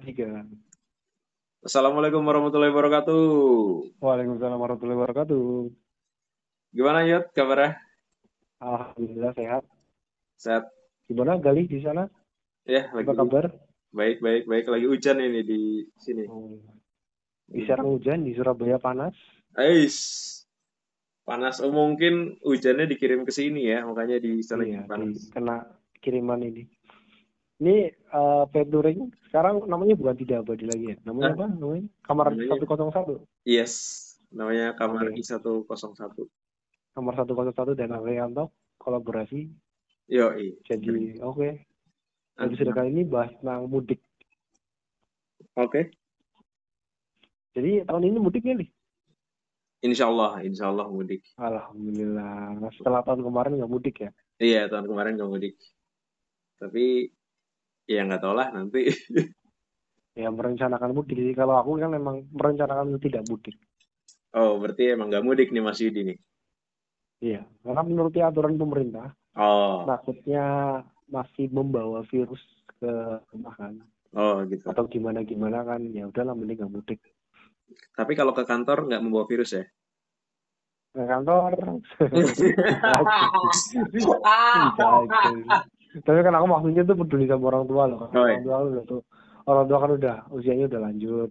tiga. Assalamualaikum warahmatullahi wabarakatuh. Waalaikumsalam warahmatullahi wabarakatuh. Gimana Yud kabarnya? Alhamdulillah sehat. Sehat. Gimana Gali di sana? Ya, lagi Apa kabar? baik baik baik lagi hujan ini di sini. Oh. Di Serang hujan, di Surabaya panas. Ais. Panas. Oh, mungkin hujannya dikirim ke sini ya, makanya di sana Iya, panas. kena kiriman ini. Ini uh, sekarang namanya bukan tidak abadi lagi ya. Namanya Hah? apa? Namanya kamar Namanya- 101. Yes. Namanya kamar Oke. I101. Kamar 101 dan Arianto kolaborasi. Yo, Jadi oke. Episode kali ini bahas tentang mudik. Oke. Jadi tahun ini mudik nggak nih? Insya Allah, insya Allah mudik. Alhamdulillah. Setelah tahun kemarin nggak mudik ya? Iya, tahun kemarin nggak mudik. Tapi ya nggak tahu lah nanti. Ya merencanakan mudik sih. Kalau aku kan memang merencanakan tidak mudik. Oh, berarti emang nggak mudik nih Mas Yudi nih. Iya. Karena menurut aturan pemerintah, Oh, takutnya masih membawa virus ke rumah kan. oh gitu. Atau gimana gimana kan. Ya udahlah mending nggak mudik. Tapi kalau ke kantor nggak membawa virus ya? Ke kantor. Bisa. Tapi kan aku maksudnya tuh peduli sama orang tua loh. Oh, iya. Orang tua udah tuh. Orang tua kan udah usianya udah lanjut.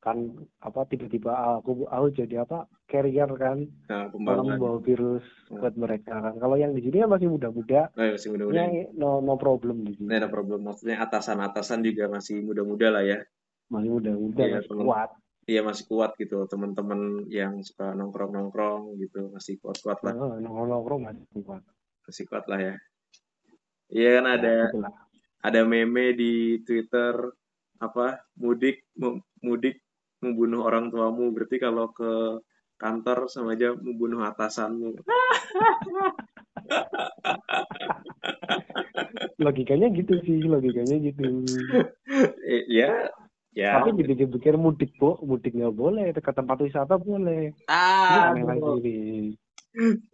Kan apa tiba-tiba aku aku jadi apa carrier kan Nah, membawa virus Hmm. buat mereka kan. Kalau yang di sini kan masih muda-muda, Oh, ya, masih muda-muda. ya no no problem di sini. Ada problem. Maksudnya atasan-atasan juga masih muda-muda lah ya. Masih muda-muda, Iya, masih temen. kuat. Iya masih kuat gitu. Teman-teman yang suka nongkrong-nongkrong gitu masih kuat-kuat lah. Nah, nongkrong-nongkrong masih kuat. Masih kuat lah ya. Iya kan ada Nah, ada meme di Twitter apa mudik mudik membunuh orang tuamu berarti kalau ke kantor sama aja membunuh atasanmu. Logikanya gitu sih, logikanya gitu. Eh, ya ya. Tapi dipikir-pikir mudik, Bu, mudik nggak boleh. Ke tempat wisata boleh. Ah, aneh lagi nih.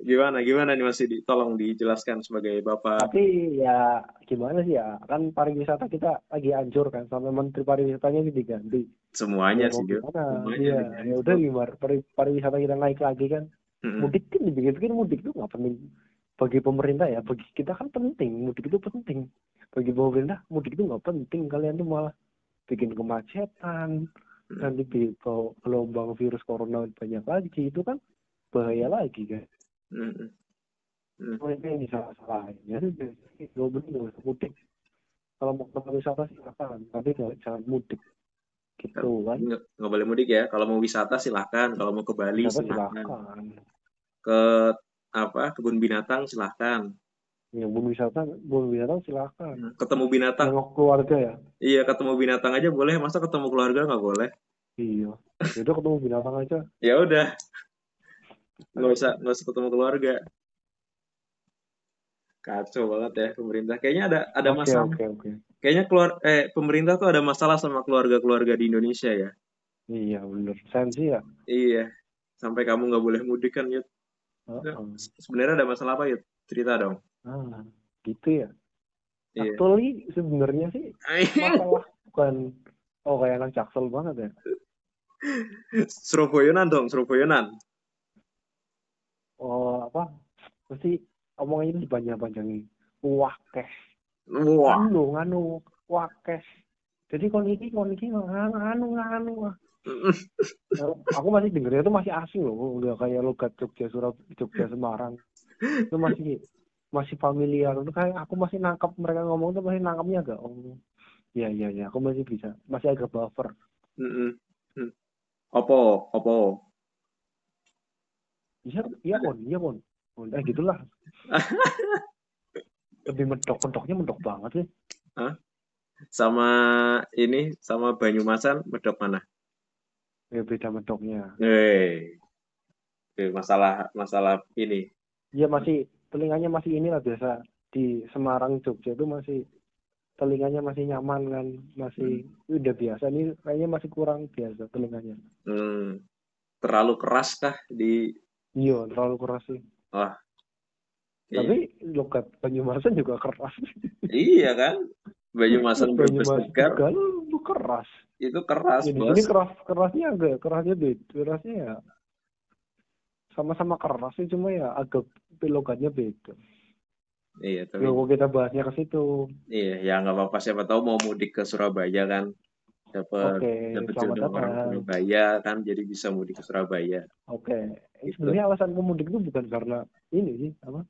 Gimana gimana nih Mas Yudi? Tolong dijelaskan sebagai bapak. Tapi ya gimana sih ya, kan pariwisata kita lagi hancur kan, sampai menteri pariwisatanya ini diganti. Semuanya Ya, sih, gimana? Semuanya Iya, ya udah gimana? Pari, pariwisata kita naik lagi kan. Mm-mm. Mudik kan dipikir-pikir mudik itu nggak penting bagi pemerintah ya, bagi kita kan penting. Mudik itu penting. Bagi pemerintah mudik itu nggak penting. Kalian tuh malah bikin kemacetan, Hmm. nanti gelombang virus corona banyak lagi, itu kan bahaya lagi kan. Mm. Mereka yang bisa salahin ya udah, nggak bener nggak usah mudik. Kalau mau ke wisata silakan, tapi nggak jangan mudik. Gitu kan. Nggak, boleh mudik ya. Kalau mau wisata silahkan. Kalau mau ke Bali Wisata silahkan. silakan. Ke apa kebun binatang silahkan. Yang mau wisata, mau wisata silakan. Ketemu binatang. Nengok keluarga ya. Iya ketemu binatang aja boleh. Masa ketemu keluarga nggak boleh? Iya. Ya udah ketemu binatang aja. Ya udah. Nggak usah nggak usah ketemu keluarga. Kacau banget ya pemerintah. Kayaknya ada ada Oke, masalah. oke, oke. Kayaknya keluar eh pemerintah tuh ada masalah sama keluarga-keluarga di Indonesia ya. Iya bener. Sensi ya. Iya. Sampai kamu nggak boleh mudik kan Yud. Heeh. Sebenarnya ada masalah apa Yud? Cerita dong. Ah, gitu ya. Iya. Actually sebenarnya sih masalah bukan oh kayak anak jaksel banget ya. Surabayanan dong, Surabayanan. Oh apa? Mesti omongannya itu dipanjang-panjangin. Wah, kes. Wah. Anu, nganu, wah, kes. Jadi kon iki, kon iki nganu, nganu, nganu. Aku masih dengernya itu masih asing loh, udah kayak logat Jogja, Surab, Jogja, Semarang. Itu masih masih familiar. Itu kayak aku masih nangkap mereka ngomong tuh masih nangkapnya agak oh. Iya, iya, iya, aku masih bisa. Masih agak buffer. Mm-mm. Hmm. Opo, opo. Iya, iya kon, iya kon. kon. Eh gitulah. Lebih medok-medoknya medok banget sih. Sama ini, sama Banyumasan, medok mana? Ya beda medoknya. Hei. Oke, masalah masalah ini. Iya masih telinganya masih inilah biasa di Semarang Jogja itu masih telinganya masih nyaman kan masih udah biasa nih kayaknya masih kurang biasa telinganya Hmm, terlalu keras kah di iya terlalu keras sih Iya. tapi logat Banyumasan juga keras Iya kan? Banyumasan Banyumasan. Tegal itu keras. Itu keras, Ini, bos. ini keras kerasnya agak kerasnya beda. Kerasnya ya sama-sama keras sih cuma ya agak logatnya beda. Iya, tapi Ya, kita bahasnya ke situ. iya, ya nggak apa-apa. Siapa tahu mau mudik ke Surabaya kan. Dapat Oke, dapat jodoh orang. Surabaya kan, jadi bisa mudik ke Surabaya. Oke. Gitu. Sebenarnya alasan pemudik itu bukan karena ini sih, apa?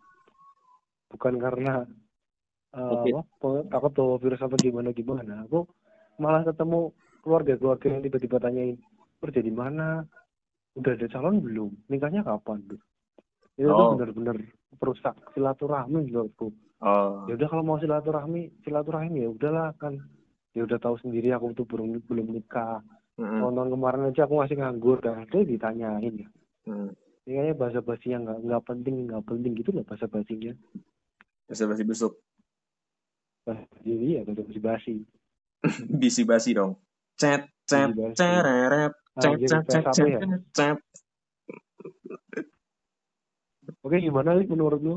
Bukan karena eh, Covid. apa, takut tuh virus apa gimana gimana. Aku malah ketemu keluarga-keluarga yang tiba-tiba tanyain, kerja di mana? Udah ada calon belum? Nikahnya kapan? Itu tuh Oh. benar-benar perusak silaturahmi menurutku. Oh, Ya udah kalau mau silaturahmi, silaturahmi ya udahlah kan. Ya udah tahu sendiri aku tuh belum belum nikah. mm-mm, Tahun-tahun kemarin aja aku masih nganggur kan. Itu ditanyain ya. mm. Ini kayaknya bahasa basi yang nggak nggak penting nggak penting gitu loh bahasa basinya. Bahasa basi busuk. Jadi ya bahasa basi basi. Bisi basi dong. Cet, cet, Bisi basi. cereret, cet, Anjir, cet, cet, PS1 cet, ya? cet. Oke gimana sih menurut lu?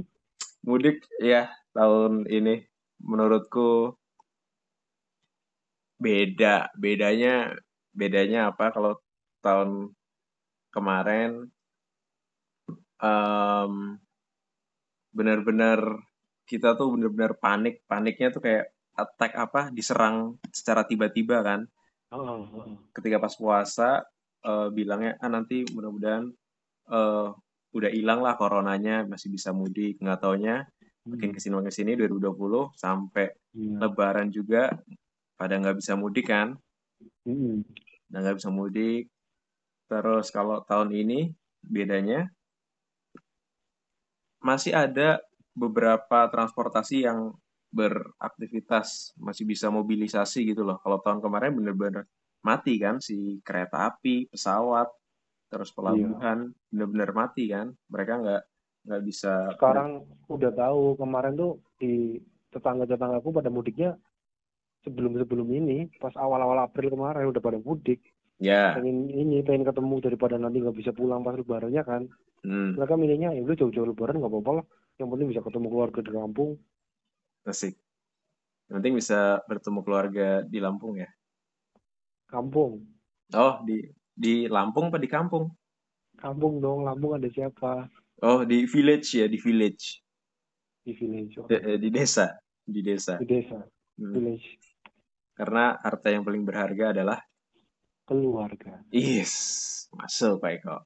Mudik ya tahun ini menurutku beda. Bedanya bedanya apa kalau tahun kemarin em, benar-benar kita tuh benar-benar panik. Paniknya tuh kayak attack apa diserang secara tiba-tiba kan. Oh, ketika pas puasa eh, bilangnya ah nanti mudah-mudahan eh, udah hilang lah coronanya masih bisa mudik nggak taunya makin Hmm, ke sini makin ke sini 2020 sampai iya. lebaran juga pada nggak bisa mudik kan? Hmm, nggak bisa mudik. Terus kalau tahun ini bedanya? Masih ada beberapa transportasi yang beraktivitas masih bisa mobilisasi gitu loh. Kalau tahun kemarin bener-bener mati kan si kereta api pesawat terus pelabuhan bener-bener mati kan. Mereka nggak nggak bisa Sekarang udah tahu kemarin tuh di tetangga-tetanggaku pada mudiknya sebelum-sebelum ini pas awal-awal April kemarin udah pada mudik. Ya. Pengen ini pengen ketemu daripada nanti nggak bisa pulang pas lebarannya kan? Hmm, mereka milihnya ya udah jauh-jauh lebaran nggak apa-apa lah. Yang penting bisa ketemu keluarga di kampung. Asik. Yang penting bisa bertemu keluarga di Lampung ya? Kampung. Oh di di Lampung apa di kampung? Kampung dong Lampung ada siapa? Oh di village ya di village. Di village di, eh, di desa di desa. Di desa Hmm. village karena harta yang paling berharga adalah keluarga. Yes, masuk Pak Eko.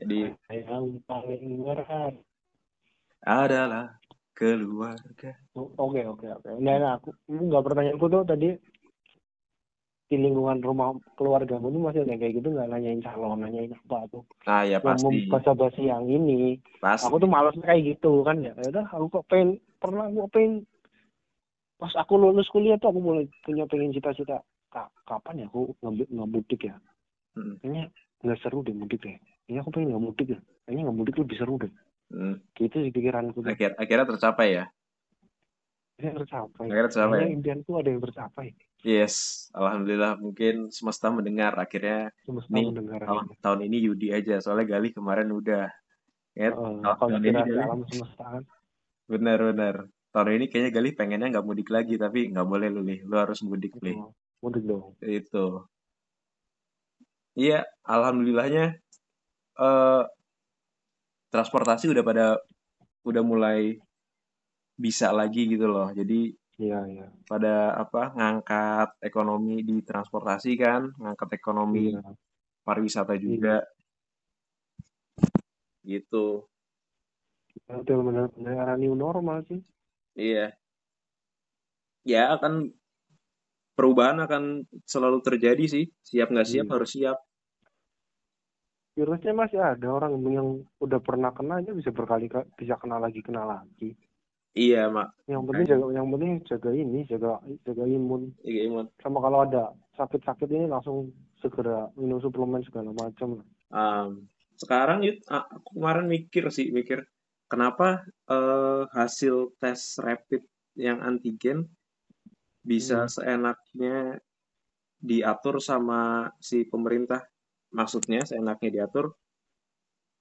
Jadi yang paling berat adalah keluarga. Oke oke oke. Nah, nah aku nggak pertanyaanku tuh tadi. Di lingkungan rumah keluargamu tuh masih ada kayak gitu nggak? Nanyain calon nanyain apa tuh? Ah ya pasti, membahas basi yang ini. Pasti. aku tuh malas kayak gitu kan ya. Ya udah aku kok pengen pernah aku pengen pas aku lulus kuliah tuh aku mulai punya pengen cita-cita "Ka- kapan ya aku ngambil nggak mudik ya Hmm. kayaknya nggak seru deh mudik deh kayaknya aku pengen nggak mudik ya kayaknya nggak mudik lebih seru deh Hmm. gitu sih pikiranku Akhir, akhirnya tercapai ya. Akhirnya tercapai Akhirnya tercapai. Kayaknya impianku ada yang tercapai Yes, alhamdulillah mungkin semesta mendengar. Akhirnya semesta Nih, mendengar tahun, tahun ini Yudi aja. Soalnya Galih kemarin udah. Ya, Heeh, tahun, tahun ini alam semesta kan benar-benar. Tahun ini kayaknya Galih pengennya nggak mudik lagi, tapi nggak boleh lu nih. Lu harus mudik nih. Oh, mudik dong Itu. Iya, alhamdulillahnya eh transportasi udah pada udah mulai bisa lagi gitu loh. Jadi iya iya pada apa ngangkat ekonomi di transportasi kan, ngangkat ekonomi iya pariwisata juga. Gitu. itu benar-benar new normal sih Iya. Ya akan perubahan akan selalu terjadi sih. Siap nggak siap Iya. harus siap. virusnya masih ada orang yang udah pernah kena aja bisa berkali kali bisa kena lagi kena lagi Iya, Mak. yang penting jaga yang penting jaga ini jaga jaga imun Iya, Iman. sama kalau ada sakit-sakit ini langsung segera minum suplemen segala macam. Um, sekarang Yud, a- aku kemarin mikir sih, mikir kenapa eh, hasil tes rapid yang antigen bisa Hmm. seenaknya diatur sama si pemerintah. Maksudnya seenaknya diatur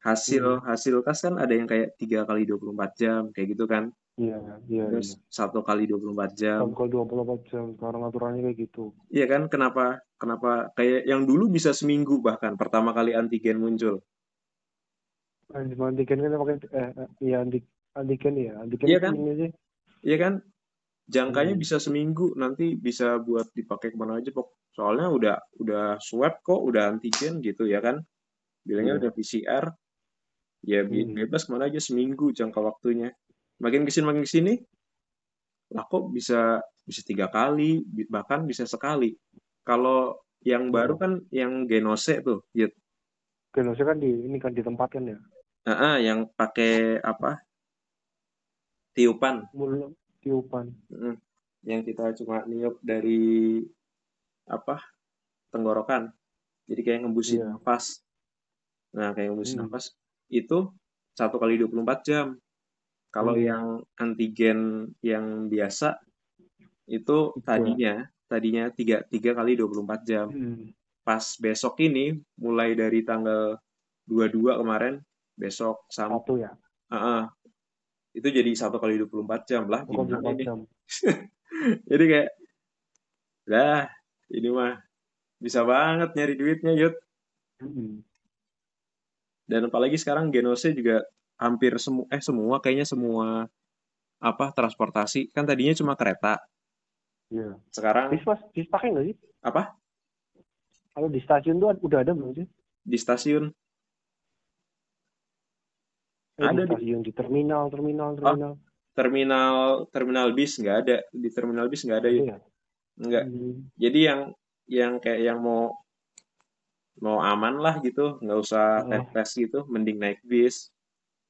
hasil hasil tes kan ada yang kayak 3 kali 24 jam kayak gitu kan. Iya, iya, Terus iya. satu kali 24 jam. Satu kali 24 jam. Sekarang aturannya kayak gitu. Iya kan? Kenapa? Kenapa? Kayak yang dulu bisa seminggu bahkan pertama kali antigen muncul. Antigen kan pakai eh, eh iya anti, antigen ya. Antigen Iya kan? sih. Iya kan? Jangkanya Hmm. bisa seminggu, nanti bisa buat dipakai ke mana aja pok. Soalnya udah udah swab kok, udah antigen gitu ya kan? Bilangnya Iya. udah PCR, ya Hmm. bebas ke mana aja seminggu jangka waktunya. Makin ke sini makin ke sini, lah kok bisa bisa tiga kali, bahkan bisa sekali. Kalau yang baru kan yang genose tuh, ya, Genosnya kan di ini kan ditempatkan ya. Ah, yang pakai apa? Tiupan, Mulut tiupan. Mm. yang kita cuma niup dari apa? Tenggorokan. Jadi kayak ngembusin Iya. nafas. Nah, kayak ngembusin Hmm. nafas itu satu kali 24 jam. Kalau Hmm. yang antigen yang biasa itu Tiga. tadinya tadinya tiga tiga kali 24 jam. Hmm. Pas besok ini mulai dari tanggal 22 kemarin besok sampai Satu ya. itu jadi satu kali 24 jam lah gimana 24 ini jam. jadi kayak lah ini mah bisa banget nyari duitnya Yud Hmm. dan apalagi sekarang Genose juga hampir semua eh semua kayaknya semua apa transportasi kan tadinya cuma kereta Iya. sekarang Bis bis pakai nggak sih? apa Kalau di stasiun tuh udah ada belum sih? di stasiun Ada di di- stasiun, di terminal, terminal, terminal. terminal terminal bis nggak ada di terminal bis nggak ada ya? nggak Hmm. jadi yang yang kayak yang mau mau aman lah gitu nggak usah Oh. tes tes gitu mending naik bis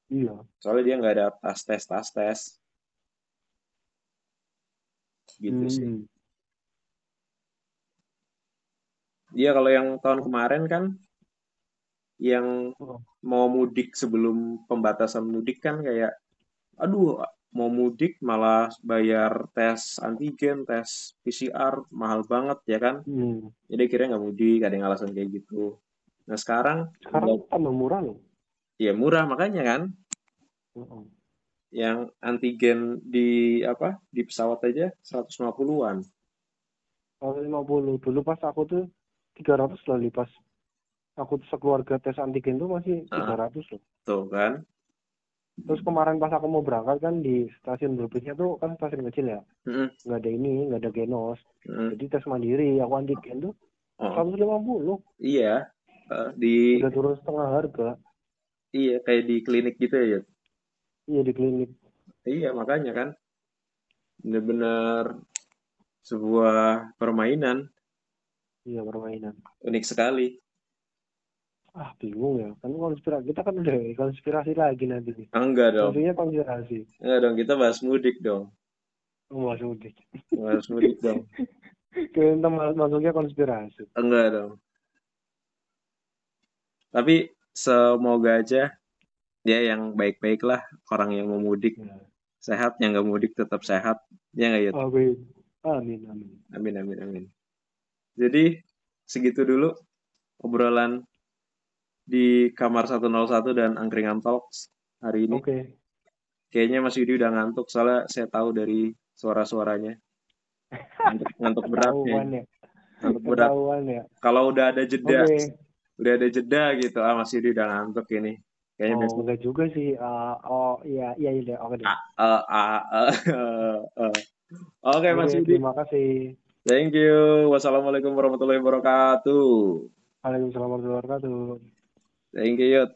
Iya. soalnya dia nggak ada tas tes tas tes gitu sih Hmm. dia kalau yang tahun kemarin kan yang Oh. Mau mudik sebelum pembatasan mudik kan kayak aduh mau mudik malah bayar tes antigen tes PCR mahal banget ya kan Hmm. jadi kira nggak mudik ada yang alasan kayak gitu nah sekarang Sekarang tambah murah loh. ya murah makanya kan Heeh. yang antigen di apa di pesawat aja 150-an Kalau 50 dulu pas aku tuh 300 lah pas aku tuh sekeluarga tes antigen tuh masih Ah. 300 loh. tuh kan Terus kemarin pas aku mau berangkat kan di stasiun Brebesnya tuh kan stasiun kecil ya. Mm-mm, Nggak ada ini, nggak ada genos. mm-mm. Jadi tes mandiri, aku antigen tuh Oh, 150. iya Eh, di Udah turun setengah harga. iya kayak di klinik gitu ya Yud? Iya di klinik. iya makanya kan bener-bener sebuah permainan Iya permainan. unik sekali Ah bingung ya. Kan konspirasi. Kita kan udah konspirasi lagi nanti nih. Ah, enggak dong Maksudnya konspirasi. enggak dong kita bahas mudik dong Oh, Mas Udik. bahas mudik dong Kita mas- masuknya konspirasi. enggak dong tapi semoga aja dia yang baik-baik lah orang yang mau mudik Ya. sehat yang nggak mudik tetap sehat ya nggak? Amin. Amin. Amin. Amin amin amin. Jadi segitu dulu obrolan di kamar 101 dan Angkringan Talks hari ini. Oke. Kayaknya Mas Yudi udah ngantuk soalnya saya tahu dari suara-suaranya. Ngantuk, ngantuk berat nih. ya. Ngantuk berat. Ya. Kalau udah ada jeda, Oke. udah ada jeda gitu. Ah Mas Yudi udah ngantuk ini. Kayaknya Oh, enggak juga sih. Ah, oh, iya, iya, iya. Oke deh. Ah, ah. Oke Mas Yudi. terima kasih. Thank you. Wassalamualaikum warahmatullahi wabarakatuh. Waalaikumsalam warahmatullahi wabarakatuh. Thank you.